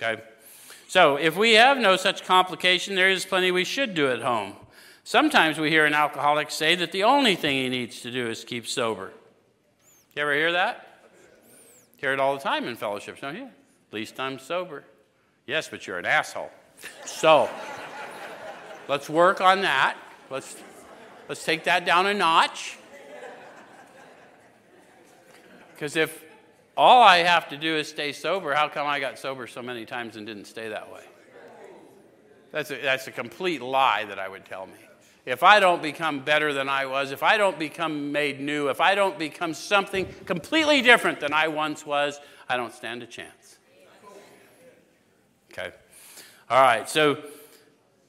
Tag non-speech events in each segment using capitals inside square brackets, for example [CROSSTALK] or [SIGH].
Okay? So, if we have no such complication, there is plenty we should do at home. Sometimes we hear an alcoholic say that the only thing he needs to do is keep sober. You ever hear that? Hear it all the time in fellowships, don't you? At least I'm sober. Yes, but you're an asshole. So, let's work on that. Let's, let's take that down a notch. Because if all I have to do is stay sober, how come I got sober so many times and didn't stay that way? That's a, that's a complete lie that I would tell me. If I don't become better than I was, if I don't become made new, if I don't become something completely different than I once was, I don't stand a chance. Okay. All right. So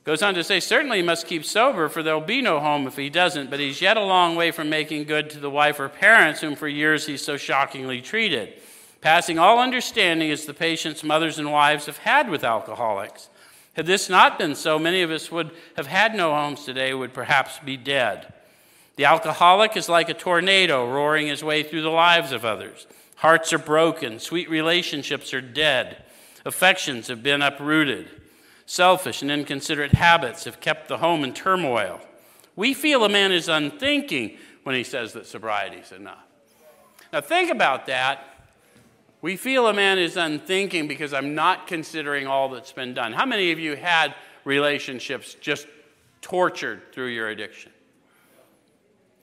goes on to say, certainly he must keep sober, for there'll be no home if he doesn't, but he's yet a long way from making good to the wife or parents whom for years he's so shockingly treated. Passing all understanding is the patience mothers and wives have had with alcoholics. Had this not been so, many of us would have had no homes today, would perhaps be dead. The alcoholic is like a tornado roaring his way through the lives of others. Hearts are broken, sweet relationships are dead, affections have been uprooted, selfish and inconsiderate habits have kept the home in turmoil. We feel a man is unthinking when he says that sobriety is enough. Now, think about that we feel a man is unthinking because I'm not considering all that's been done. How many of you had relationships just tortured through your addiction?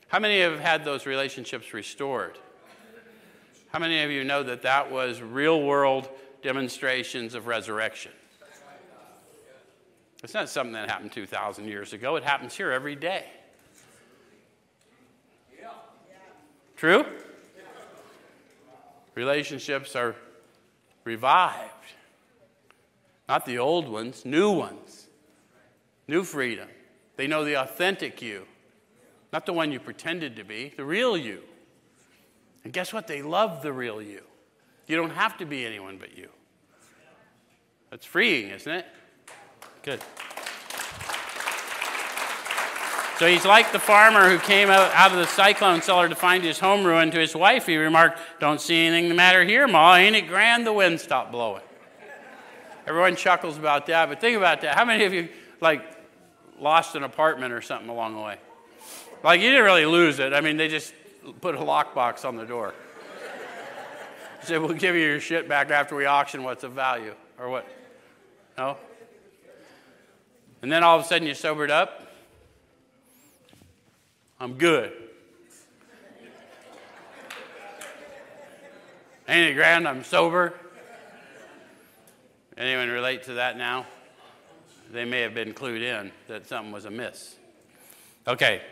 How many have had those relationships restored? How many of you know that that was real world demonstrations of resurrection? It's not something that happened 2,000 years ago, it happens here every day. True? relationships are revived. Not the old ones, new ones. New freedom. They know the authentic you, not the one you pretended to be, the real you. And guess what? They love the real you. You don't have to be anyone but you. That's freeing, isn't it? Good. So he's like the farmer who came out, out of the cyclone cellar to find his home ruined. To his wife, he remarked, Don't see anything the matter here, Ma. Ain't it grand the wind stopped blowing? Everyone chuckles about that, but think about that. How many of you, like, lost an apartment or something along the way? Like, you didn't really lose it. I mean, they just put a lockbox on the door. [LAUGHS] Said, We'll give you your shit back after we auction what's of value. Or what? No? And then all of a sudden you're sobered up I'm good. Ain't it grand? I'm sober. Anyone relate to that now? They may have been clued in that something was amiss. Okay.